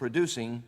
producing